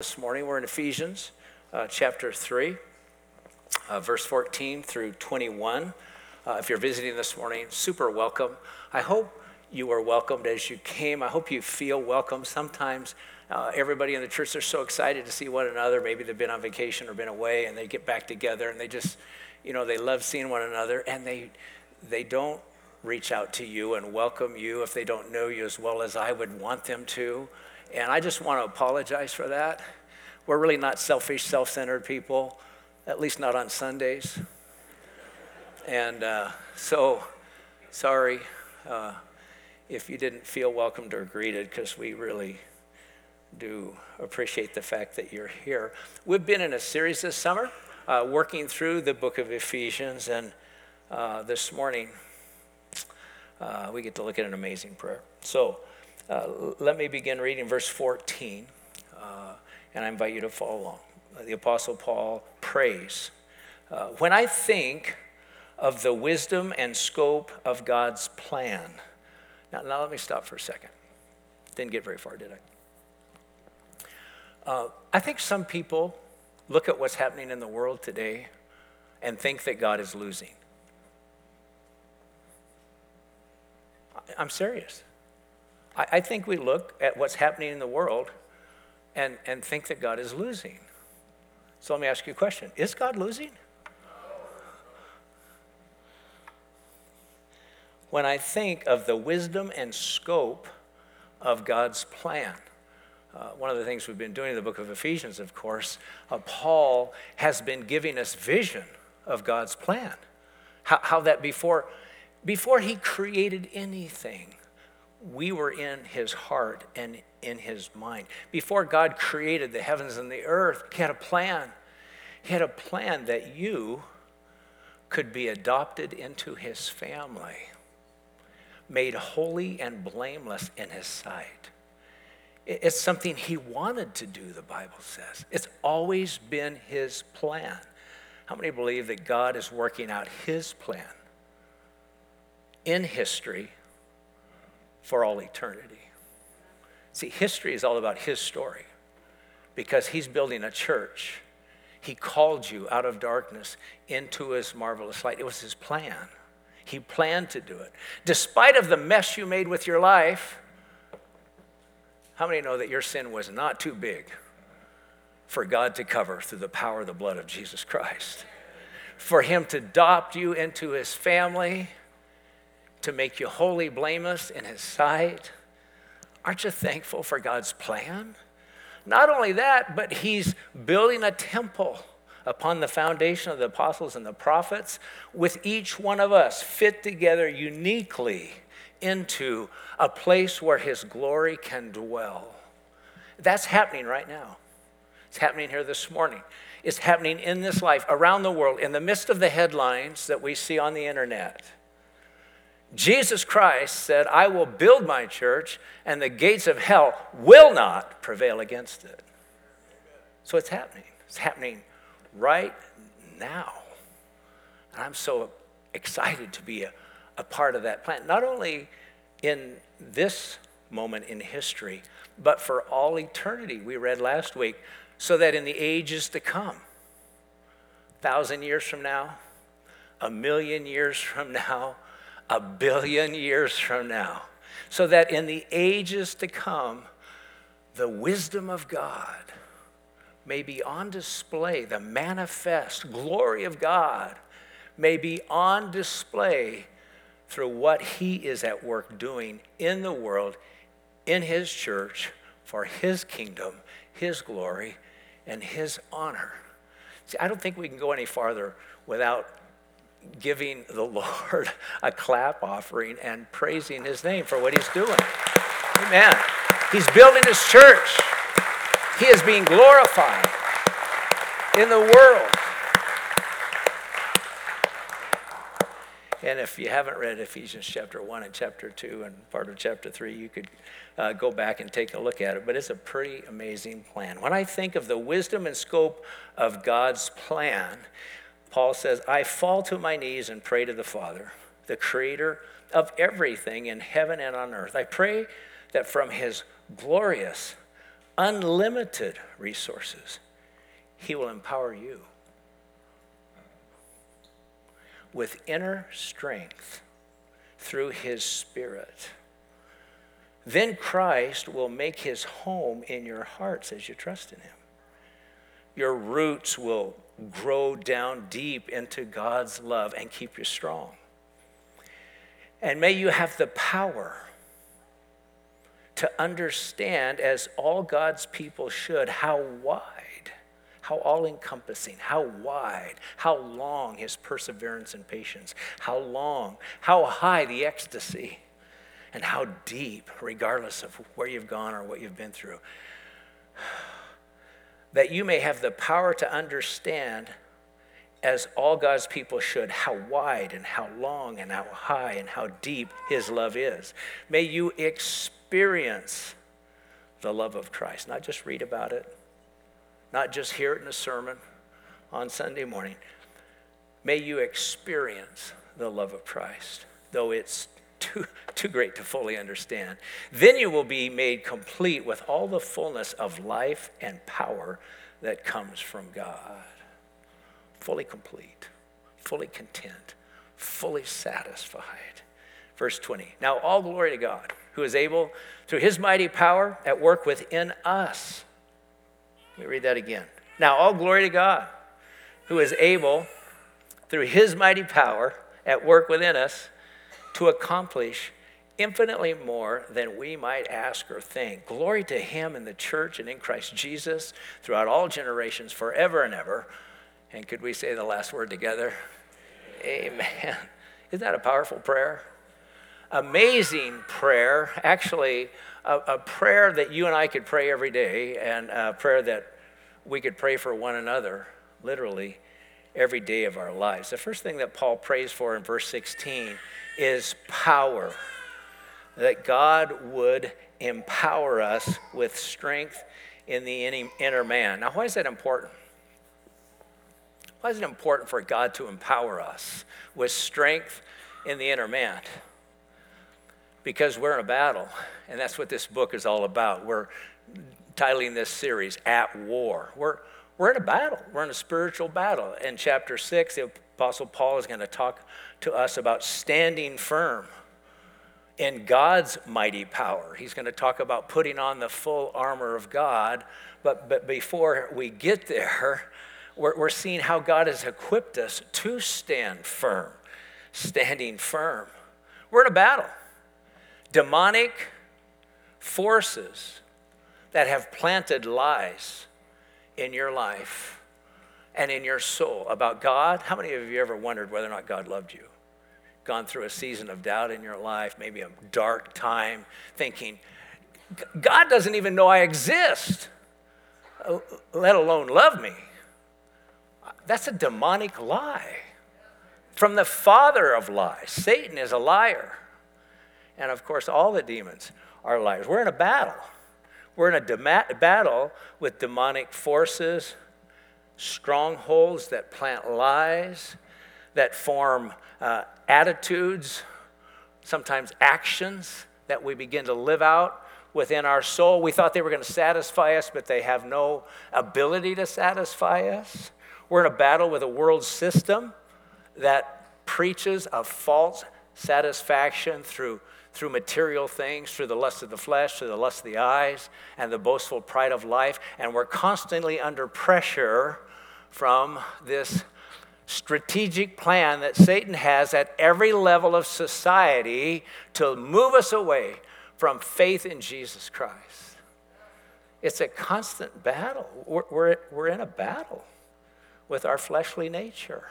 This morning we're in Ephesians uh, chapter 3, uh, verse 14 through 21. Uh, if you're visiting this morning, super welcome. I hope you were welcomed as you came. I hope you feel welcome. Sometimes uh, everybody in the church, they're so excited to see one another. Maybe they've been on vacation or been away and they get back together and they just, you know, they love seeing one another and they, they don't reach out to you and welcome you if they don't know you as well as I would want them to. And I just want to apologize for that. We're really not selfish, self centered people, at least not on Sundays. And uh, so, sorry uh, if you didn't feel welcomed or greeted, because we really do appreciate the fact that you're here. We've been in a series this summer uh, working through the book of Ephesians, and uh, this morning uh, we get to look at an amazing prayer. So, uh, let me begin reading verse 14, uh, and I invite you to follow along. The Apostle Paul prays uh, When I think of the wisdom and scope of God's plan. Now, now let me stop for a second. Didn't get very far, did I? Uh, I think some people look at what's happening in the world today and think that God is losing. I'm serious. I, I think we look at what's happening in the world and, and think that God is losing. So let me ask you a question Is God losing? When I think of the wisdom and scope of God's plan, uh, one of the things we've been doing in the book of Ephesians, of course, uh, Paul has been giving us vision of God's plan. How, how that before, before he created anything, we were in his heart and in his mind. Before God created the heavens and the earth, he had a plan. He had a plan that you could be adopted into his family, made holy and blameless in his sight. It's something he wanted to do, the Bible says. It's always been his plan. How many believe that God is working out his plan in history for all eternity. See, history is all about his story because he's building a church. He called you out of darkness into his marvelous light. It was his plan. He planned to do it. Despite of the mess you made with your life, how many know that your sin was not too big for God to cover through the power of the blood of Jesus Christ? For him to adopt you into his family to make you wholly blameless in His sight. Aren't you thankful for God's plan? Not only that, but He's building a temple upon the foundation of the apostles and the prophets, with each one of us fit together uniquely into a place where His glory can dwell. That's happening right now. It's happening here this morning. It's happening in this life, around the world, in the midst of the headlines that we see on the internet. Jesus Christ said, I will build my church, and the gates of hell will not prevail against it. So it's happening. It's happening right now. And I'm so excited to be a, a part of that plan, not only in this moment in history, but for all eternity, we read last week, so that in the ages to come, thousand years from now, a million years from now, a billion years from now, so that in the ages to come, the wisdom of God may be on display, the manifest glory of God may be on display through what He is at work doing in the world, in His church, for His kingdom, His glory, and His honor. See, I don't think we can go any farther without giving the Lord a clap offering and praising his name for what he's doing. Amen. He's building his church. He is being glorified in the world. And if you haven't read Ephesians chapter 1 and chapter 2 and part of chapter 3, you could uh, go back and take a look at it. But it's a pretty amazing plan. When I think of the wisdom and scope of God's plan, Paul says, I fall to my knees and pray to the Father, the creator of everything in heaven and on earth. I pray that from his glorious, unlimited resources, He will empower you with inner strength through His Spirit. Then Christ will make His home in your hearts as you trust in Him. Your roots will grow down deep into God's love and keep you strong. And may you have the power to understand, as all God's people should, how wide, how all encompassing, how wide, how long his perseverance and patience, how long, how high the ecstasy, and how deep, regardless of where you've gone or what you've been through. That you may have the power to understand as all God's people should, how wide and how long and how high and how deep His love is. May you experience the love of Christ, not just read about it, not just hear it in a sermon on Sunday morning. May you experience the love of Christ, though it's too, too great to fully understand. Then you will be made complete with all the fullness of life and power that comes from God. Fully complete, fully content, fully satisfied. Verse 20. Now, all glory to God who is able, through his mighty power, at work within us. Let me read that again. Now, all glory to God, who is able, through his mighty power, at work within us, to accomplish infinitely more than we might ask or think. Glory to him in the church and in Christ Jesus throughout all generations, forever and ever. And could we say the last word together? Amen. Isn't that a powerful prayer? amazing prayer, actually, a, a, prayer that you and I could pray every day, and a prayer that we could pray for one another, literally, every day of our lives. The first thing that Paul prays for in verse 16 is power, that God would empower us with strength in the inner man. Now, why is that important? Why is it important for God to empower us with strength in the inner man? because we're in a battle, and that's what this book is all about. We're titling this series At War. We're, we're in a battle, we're in a spiritual battle. In chapter 6, the Apostle Paul is going to talk to us about standing firm in God's mighty power. He's going to talk about putting on the full armor of God. But, but before we get there, we're, we're seeing how God has equipped us to stand firm, standing firm. We're in a battle demonic forces that have planted lies in your life and in your soul about God. How many of you ever wondered whether or not God loved you? Gone through a season of doubt in your life, maybe a dark time, thinking, God doesn't even know I exist, uh, let alone love me. That's a demonic lie from the father of lies. Satan is a liar. And of course, all the demons are liars. We're in a battle. We're in a de- battle with demonic forces, strongholds that plant lies, that form uh, attitudes, sometimes actions that we begin to live out within our soul. We thought they were going to satisfy us, but they have no ability to satisfy us. We're in a battle with a world system that preaches a false satisfaction through through material things, through the lust of the flesh, through the lust of the eyes, and the boastful pride of life. And we're constantly under pressure from this strategic plan that Satan has at every level of society to move us away from faith in Jesus Christ. It's a constant battle. We're, we're, we're in a battle with our fleshly nature.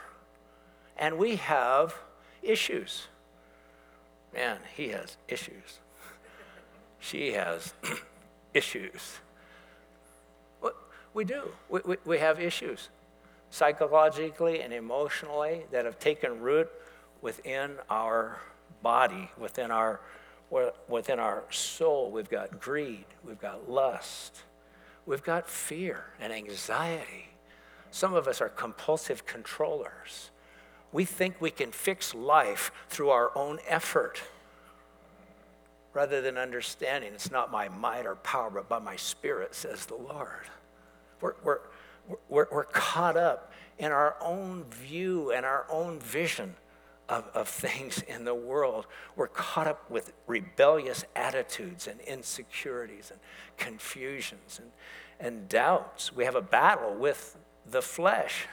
And we have issues man, he has issues. she has issues. We do. We, we, we have issues psychologically and emotionally that have taken root within our body, within our, within our soul. We've got greed, we've got lust, we've got fear and anxiety. Some of us are compulsive controllers. We think we can fix life through our own effort. rather than understanding. It's not my might or power, but by my spirit, says the Lord. We're, we're, we're, we're caught up in our own view and our own vision of, of things in the world. We're caught up with rebellious attitudes and insecurities and confusions and, and doubts. We have a battle with the flesh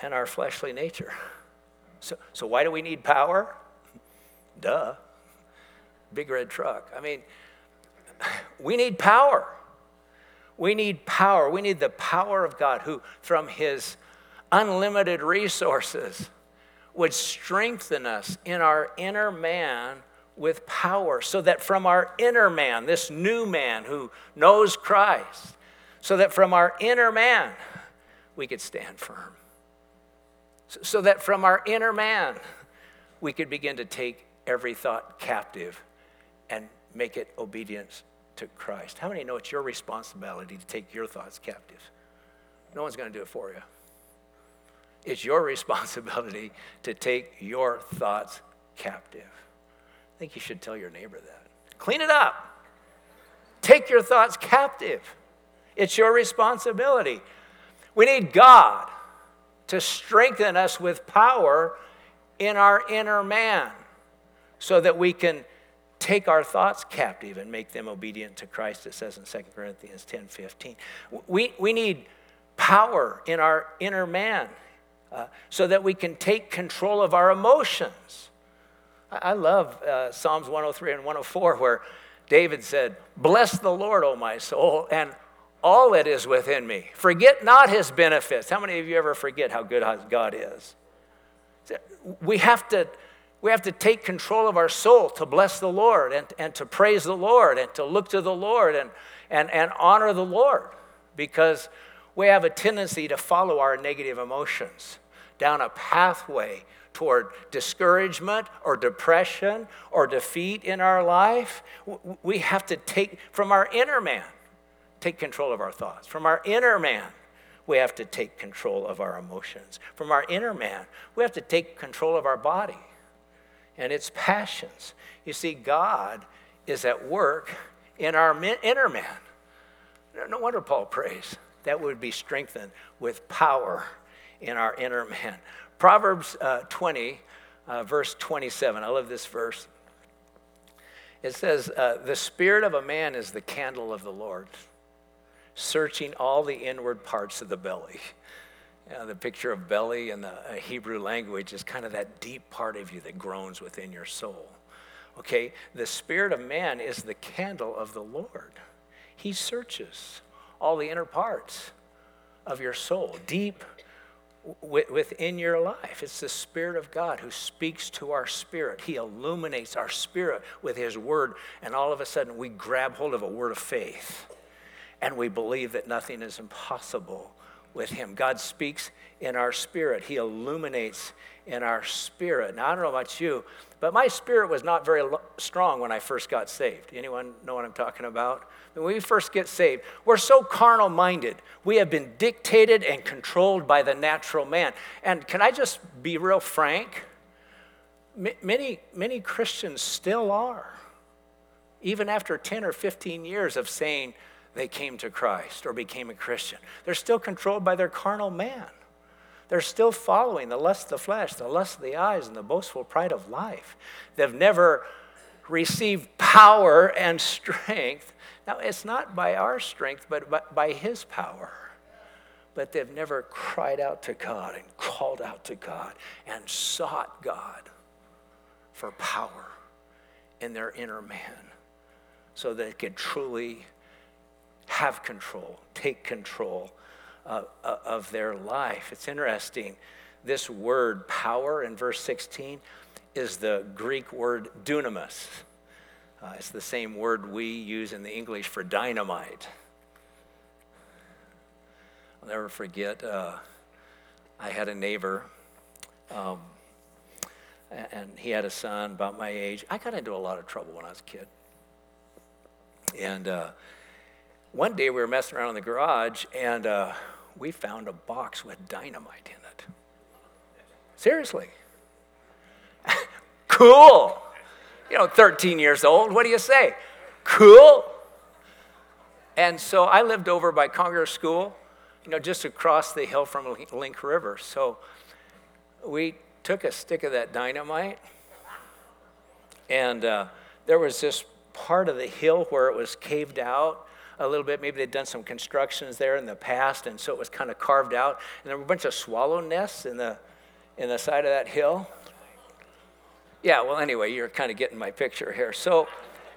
and our fleshly nature. So, so why do we need power? Duh. Big red truck. I mean, we need power. We need power. We need the power of God who, from his unlimited resources, would strengthen us in our inner man with power, so that from our inner man, this new man who knows Christ, so that from our inner man, we could stand firm. So that from our inner man, we could begin to take every thought captive and make it obedience to Christ. How many know it's your responsibility to take your thoughts captive? No one's going to do it for you. It's your responsibility to take your thoughts captive. I think you should tell your neighbor that. Clean it up. Take your thoughts captive. It's your responsibility. We need God to strengthen us with power in our inner man so that we can take our thoughts captive and make them obedient to Christ, it says in 2 Corinthians 10 15. We, we need power in our inner man uh, so that we can take control of our emotions. I, I love uh, Psalms 103 and 104, where David said, Bless the Lord, O my soul, and all that is within me. Forget not his benefits. How many of you ever forget how good God is? We have to we have to take control of our soul to bless the Lord and, and to praise the Lord and to look to the Lord and, and, and honor the Lord because we have a tendency to follow our negative emotions down a pathway toward discouragement or depression or defeat in our life. We have to take from our inner man, take control of our thoughts. From our inner man, we have to take control of our emotions. From our inner man, we have to take control of our body and its passions. You see, God is at work in our inner man. No wonder Paul prays that would be strengthened with power in our inner man. Proverbs uh, 20, uh, verse 27. I love this verse. It says, uh, The spirit of a man is the candle of the Lord, searching all the inward parts of the belly. You know, the picture of belly in the Hebrew language is kind of that deep part of you that groans within your soul. Okay, the spirit of man is the candle of the Lord. He searches all the inner parts of your soul, deep within your life. It's the Spirit of God who speaks to our spirit. He illuminates our spirit with His word, and all of a sudden we grab hold of a word of faith and we believe that nothing is impossible with Him. God speaks in our spirit, He illuminates in our spirit. Now, I don't know about you, but my spirit was not very strong when I first got saved. Anyone know what I'm talking about? When we first get saved, we're so carnal minded. We have been dictated and controlled by the natural man. And can I just be real frank? many, many Christians still are, even after 10 or 15 years of saying, they came to Christ or became a Christian. They're still controlled by their carnal man. They're still following the lust of the flesh, the lust of the eyes, and the boastful pride of life. They've never received power and strength. Now, it's not by our strength, but by His power. But they've never cried out to God and called out to God and sought God for power in their inner man so that they could truly have control, take control uh, uh, of their life. It's interesting. This word power in verse 16 is the Greek word dunamis. Uh, it's the same word we use in the English for dynamite. I'll never forget, uh, I had a neighbor, um, and he had a son about my age. I got into a lot of trouble when I was a kid. And uh, one day we were messing around in the garage and uh, we found a box with dynamite in it. Seriously. cool. You know, 13 years old, what do you say? Cool. And so I lived over by Conger School, you know, just across the hill from Link River. So we took a stick of that dynamite, and uh, there was this part of the hill where it was caved out a little bit. Maybe they'd done some constructions there in the past, and so it was kind of carved out. And there were a bunch of swallow nests in the in the side of that hill. Yeah, well, anyway, you're kind of getting my picture here. So,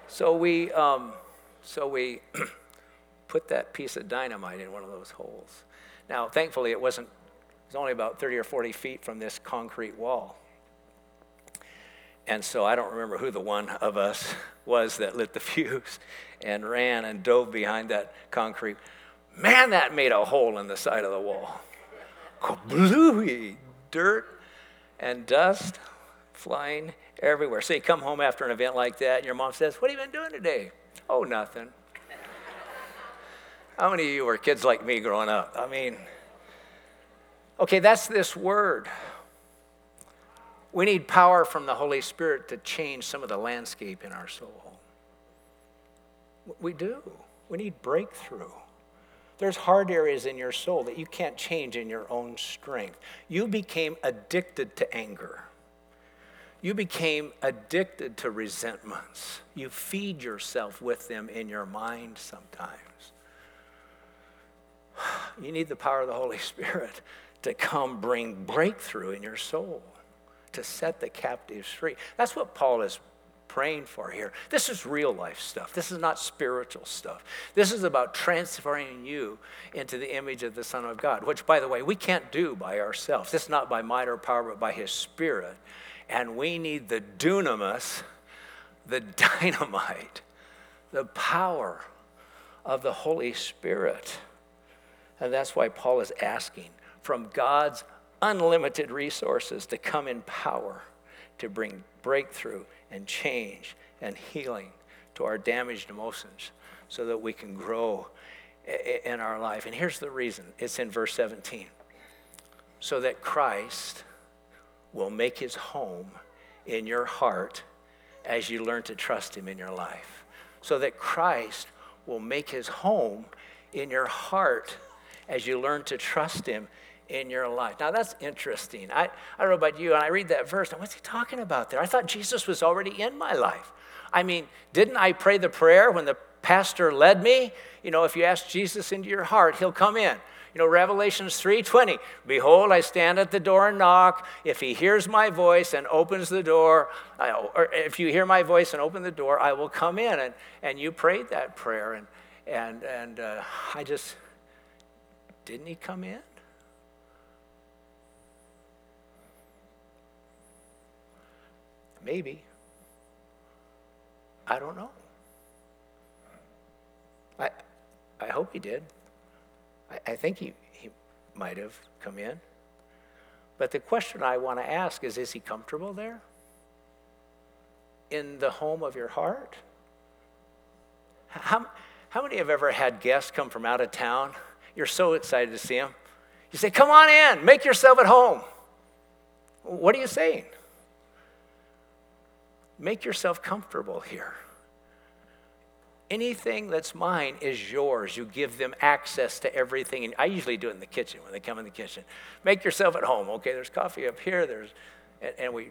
so we, um, so we put that piece of dynamite in one of those holes. Now, thankfully, it wasn't. It was only about 30 or 40 feet from this concrete wall. And so I don't remember who the one of us was that lit the fuse and ran and dove behind that concrete. Man, that made a hole in the side of the wall. Kablooey! Dirt and dust flying everywhere. So you come home after an event like that, and your mom says, What have you been doing today? Oh, nothing. How many of you were kids like me growing up? I mean, okay, that's this word. We need power from the Holy Spirit to change some of the landscape in our soul. We do. We need breakthrough. There's hard areas in your soul that you can't change in your own strength. You became addicted to anger. You became addicted to resentments. You feed yourself with them in your mind sometimes. You need the power of the Holy Spirit to come bring breakthrough in your soul, to set the captives free. That's what Paul is praying for here. This is real life stuff. This is not spiritual stuff. This is about transferring you into the image of the Son of God, which, by the way, we can't do by ourselves. This is not by might or power, but by His Spirit and we need the dunamis, the dynamite, the power of the Holy Spirit. And that's why Paul is asking from God's unlimited resources to come in power to bring breakthrough and change and healing to our damaged emotions so that we can grow in our life. And here's the reason it's in verse 17 so that Christ will make his home in your heart as you learn to trust him in your life. So that Christ will make his home in your heart as you learn to trust him in your life. Now that's interesting. I, I don't know about you, and I read that verse, and what's he talking about there? I thought Jesus was already in my life. I mean, didn't I pray the prayer when the pastor led me? You know, if you ask Jesus into your heart, he'll come in. You know, Revelations 3:20, behold, I stand at the door and knock. If he hears my voice and opens the door, I, or if you hear my voice and open the door, I will come in. And, and you prayed that prayer. And, and, and uh, I just, didn't he come in? Maybe. I don't know. I, I hope he did. I, I think he, he might have come in. But the question I want to ask is is he comfortable there? In the home of your heart? How, how many have ever had guests come from out of town? You're so excited to see them. You say, Come on in, make yourself at home. What are you saying? Make yourself comfortable here. Anything that's mine is yours. You give them access to everything. And I usually do it in the kitchen when they come in the kitchen. Make yourself at home. Okay, there's coffee up here. There's, and, and we.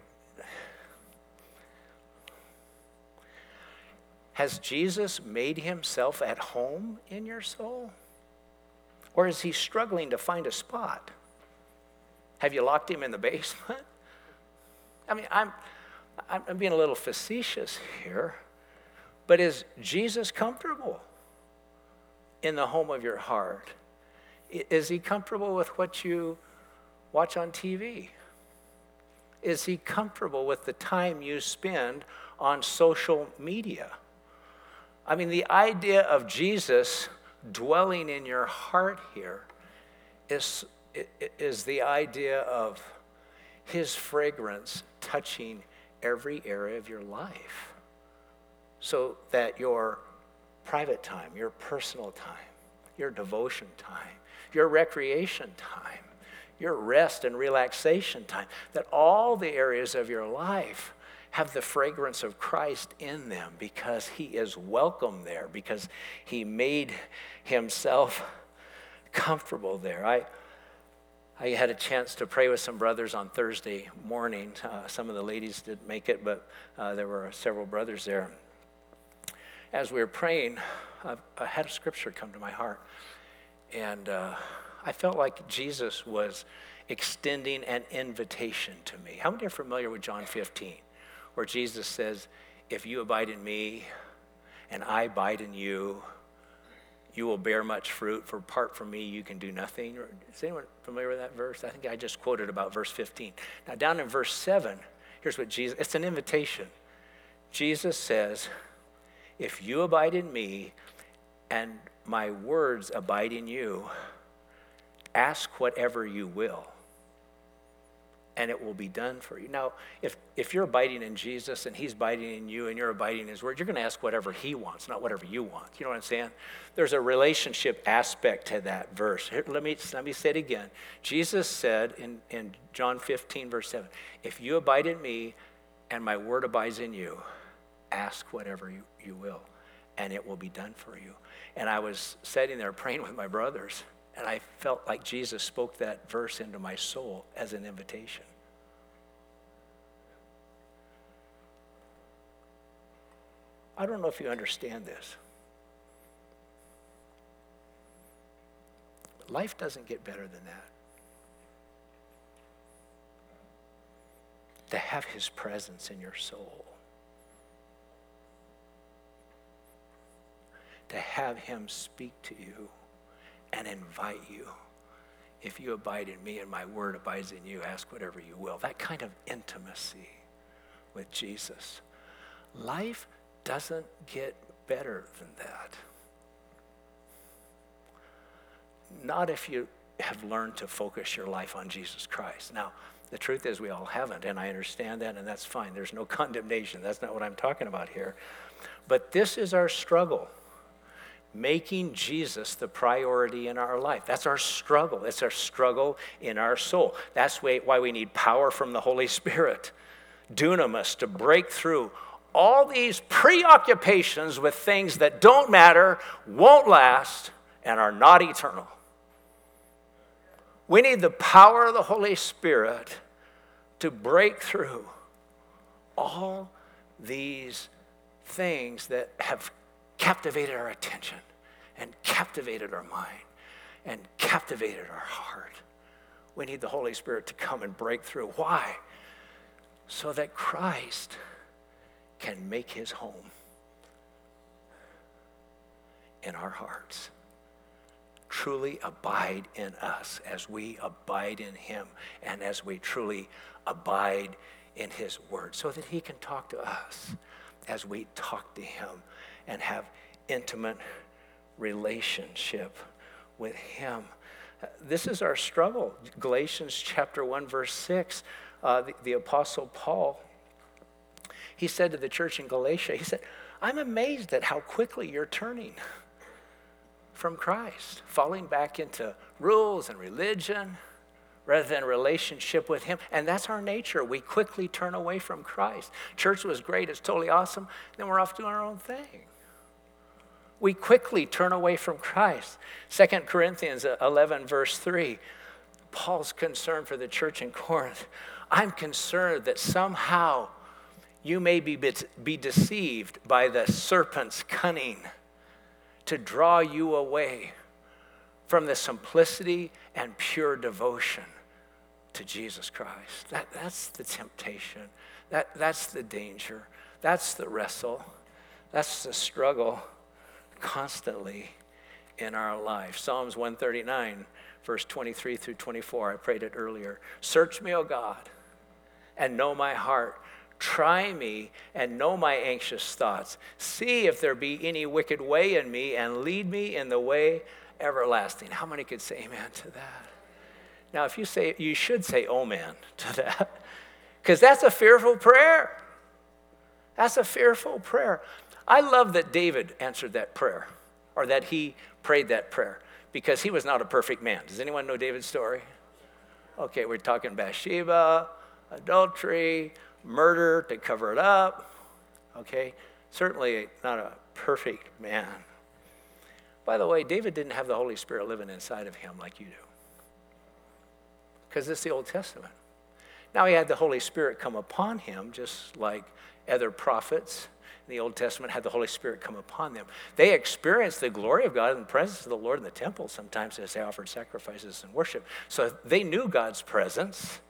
Has Jesus made himself at home in your soul? Or is he struggling to find a spot? Have you locked him in the basement? I mean, I'm, I'm being a little facetious here. But is Jesus comfortable in the home of your heart? Is he comfortable with what you watch on TV? Is he comfortable with the time you spend on social media? I mean, the idea of Jesus dwelling in your heart here is, is the idea of his fragrance touching every area of your life so that your private time, your personal time, your devotion time, your recreation time, your rest and relaxation time, that all the areas of your life have the fragrance of Christ in them because he is welcome there, because he made himself comfortable there. I, I had a chance to pray with some brothers on Thursday morning. Uh, some of the ladies didn't make it, but uh, there were several brothers there. As we were praying, I, I had a scripture come to my heart, and uh, I felt like Jesus was extending an invitation to me. How many are familiar with John 15, where Jesus says, If you abide in me and I abide in you, you will bear much fruit, for apart from me, you can do nothing. Is anyone familiar with that verse? I think I just quoted about verse 15. Now, down in verse 7, here's what Jesus, it's an invitation. Jesus says, If you abide in me and my words abide in you, ask whatever you will and it will be done for you. Now, if, if you're abiding in Jesus and he's abiding in you and you're abiding in his word, you're going to ask whatever he wants, not whatever you want. You know what I'm saying? There's a relationship aspect to that verse. Here, let, me, let me say it again. Jesus said in, in John 15, verse 7, if you abide in me and my word abides in you, ask whatever you, you will, and it will be done for you. And I was sitting there praying with my brothers and I felt like Jesus spoke that verse into my soul as an invitation. I don't know if you understand this. Life doesn't get better than that. To have his presence in your soul. To have him speak to you and invite you. If you abide in me and my word abides in you, ask whatever you will. That kind of intimacy with Jesus. Life doesn't get better than that. Not if you have learned to focus your life on Jesus Christ. Now, the truth is, we all haven't, and I understand that, and that's fine. There's no condemnation. That's not what I'm talking about here. But this is our struggle making Jesus the priority in our life. That's our struggle. It's our struggle in our soul. That's why we need power from the Holy Spirit, dunamis, to break through all these preoccupations with things that don't matter, won't last, and are not eternal. We need the power of the Holy Spirit to break through all these things that have captivated our attention and captivated our mind and captivated our heart. We need the Holy Spirit to come and break through. Why? So that Christ can make his home in our hearts. Truly abide in us as we abide in him and as we truly abide in his word so that he can talk to us as we talk to him and have intimate relationship with him. This is our struggle. Galatians chapter 1, verse 6, uh, the, the Apostle Paul, he said to the church in Galatia, he said, I'm amazed at how quickly you're turning from Christ, falling back into rules and religion rather than relationship with Him. And that's our nature. We quickly turn away from Christ. Church was great, it's totally awesome. Then we're off doing our own thing we quickly turn away from Christ. 2 Corinthians 11, verse 3, Paul's concern for the church in Corinth. I'm concerned that somehow you may be, be deceived by the serpent's cunning to draw you away from the simplicity and pure devotion to Jesus Christ. That, that's the temptation. That, that's the danger. That's the wrestle. That's the struggle constantly in our life. Psalms 139, verse 23 through 24, I prayed it earlier. Search me, O God, and know my heart. Try me and know my anxious thoughts. See if there be any wicked way in me and lead me in the way everlasting. How many could say amen to that? Now, if you say, you should say, oh man, to that, because that's a fearful prayer. That's a fearful prayer. I love that David answered that prayer, or that he prayed that prayer, because he was not a perfect man. Does anyone know David's story? Okay, we're talking Bathsheba, adultery, murder to cover it up. Okay? Certainly not a perfect man. By the way, David didn't have the Holy Spirit living inside of him like you do. Because it's the Old Testament. Now he had the Holy Spirit come upon him, just like other prophets in the Old Testament had the Holy Spirit come upon them. They experienced the glory of God and the presence of the Lord in the temple sometimes as they offered sacrifices and worship. So they knew God's presence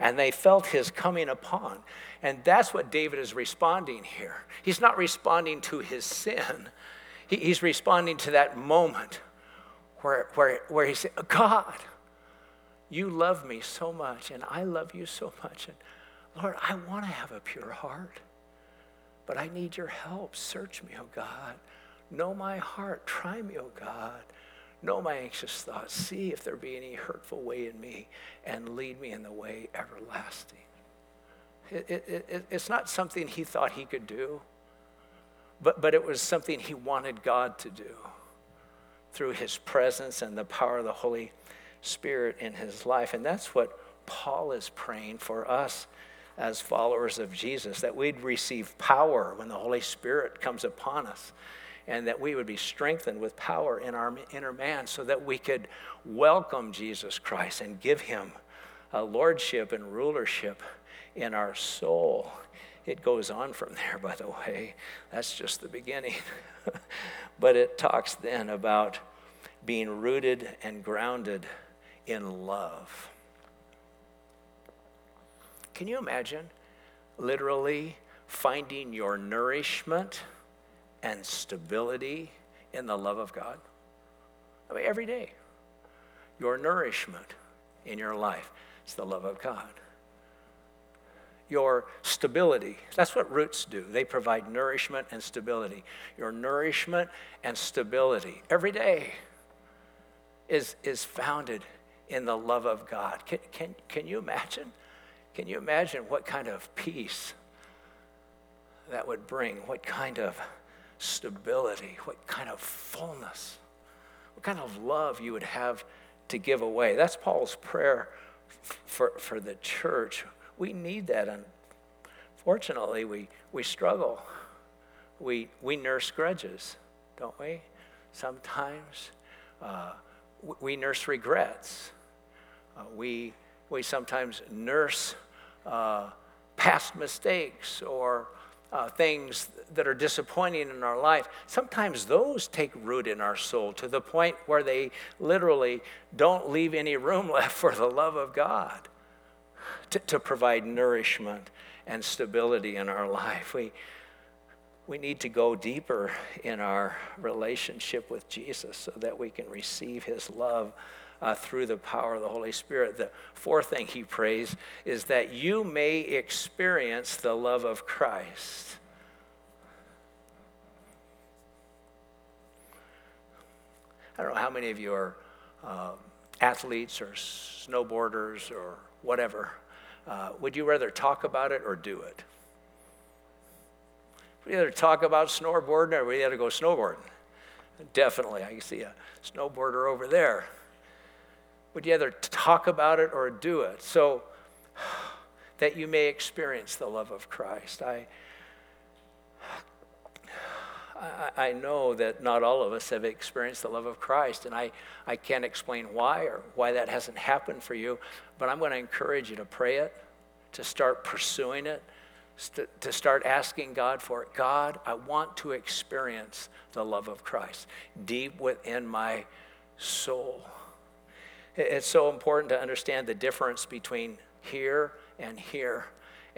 and they felt his coming upon. And that's what David is responding here. He's not responding to his sin, he's responding to that moment where, where, where he said, God, you love me so much, and I love you so much. And Lord, I want to have a pure heart, but I need your help. Search me, oh God. Know my heart. Try me, oh God. Know my anxious thoughts. See if there be any hurtful way in me, and lead me in the way everlasting. It, it, it, it's not something he thought he could do, but, but it was something he wanted God to do through his presence and the power of the Holy Spirit in his life. And that's what Paul is praying for us as followers of Jesus, that we'd receive power when the Holy Spirit comes upon us, and that we would be strengthened with power in our inner man so that we could welcome Jesus Christ and give him a lordship and rulership in our soul. It goes on from there, by the way. That's just the beginning. but it talks then about being rooted and grounded in love. Can you imagine literally finding your nourishment and stability in the love of God? I mean, every day, your nourishment in your life is the love of God. Your stability, that's what roots do. They provide nourishment and stability. Your nourishment and stability every day is, is founded in the love of God. Can, can, can you imagine? Can you imagine what kind of peace that would bring? What kind of stability? What kind of fullness? What kind of love you would have to give away? That's Paul's prayer for, for the church. We need that. Unfortunately, we, we struggle. We, we nurse grudges, don't we? Sometimes uh, we nurse regrets. Uh, we, we sometimes nurse uh, past mistakes or uh, things that are disappointing in our life. Sometimes those take root in our soul to the point where they literally don't leave any room left for the love of God to, to provide nourishment and stability in our life. We, we need to go deeper in our relationship with Jesus so that we can receive his love uh, through the power of the Holy Spirit. The fourth thing he prays is that you may experience the love of Christ. I don't know how many of you are uh, athletes or snowboarders or whatever. Uh, would you rather talk about it or do it? Would you rather talk about snowboarding or would you rather go snowboarding? Definitely. I see a snowboarder over there. Would you rather talk about it or do it? So that you may experience the love of Christ. I, I, know that not all of us have experienced the love of Christ, and I, I can't explain why or why that hasn't happened for you, but I'm going to encourage you to pray it, to start pursuing it, to start asking God for it. God, I want to experience the love of Christ deep within my soul. It's so important to understand the difference between here and here.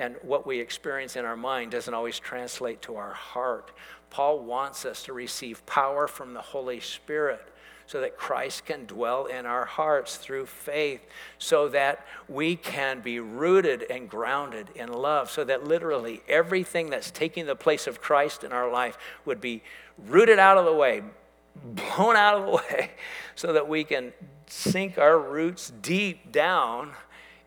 And what we experience in our mind doesn't always translate to our heart. Paul wants us to receive power from the Holy Spirit so that Christ can dwell in our hearts through faith, so that we can be rooted and grounded in love, so that literally everything that's taking the place of Christ in our life would be rooted out of the way, blown out of the way, so that we can sink our roots deep down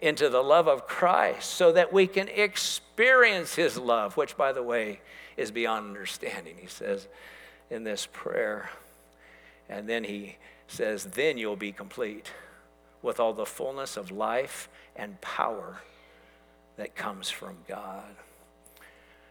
into the love of Christ so that we can experience his love, which, by the way, is beyond understanding, he says in this prayer. And then he says, Then you'll be complete with all the fullness of life and power that comes from God.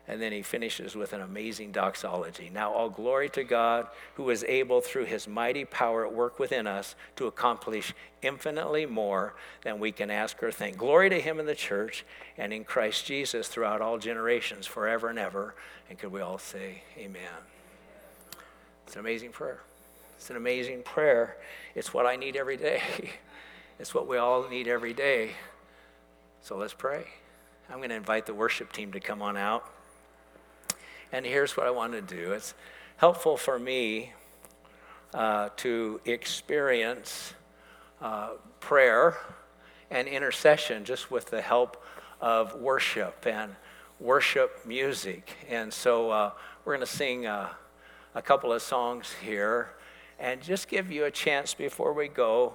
And then he finishes with an amazing doxology. Now, all glory to God, who is able through his mighty power at work within us to accomplish infinitely more than we can ask or think. Glory to him in the church and in Christ Jesus throughout all generations, forever and ever. And could we all say, Amen? It's an amazing prayer. It's an amazing prayer. It's what I need every day. It's what we all need every day. So let's pray. I'm going to invite the worship team to come on out. And here's what I want to do it's helpful for me uh, to experience uh, prayer and intercession just with the help of worship and worship music. And so uh, we're going to sing uh, a couple of songs here and just give you a chance before we go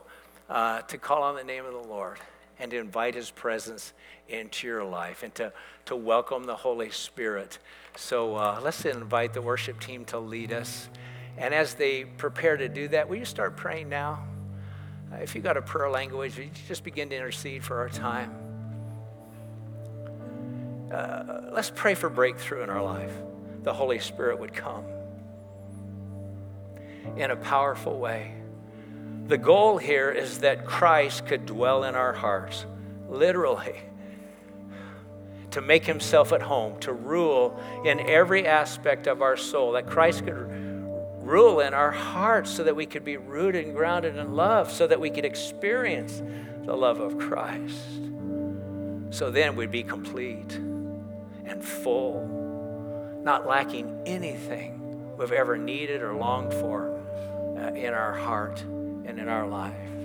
uh, to call on the name of the Lord and to invite his presence into your life and to, to welcome the Holy Spirit. So uh, let's invite the worship team to lead us. And as they prepare to do that, will you start praying now? Uh, if you've got a prayer language, you just begin to intercede for our time. Uh, let's pray for breakthrough in our life. The Holy Spirit would come in a powerful way. The goal here is that Christ could dwell in our hearts, literally to make himself at home, to rule in every aspect of our soul, that Christ could rule in our hearts so that we could be rooted and grounded in love, so that we could experience the love of Christ. So then we'd be complete and full, not lacking anything we've ever needed or longed for uh, in our heart and in our life.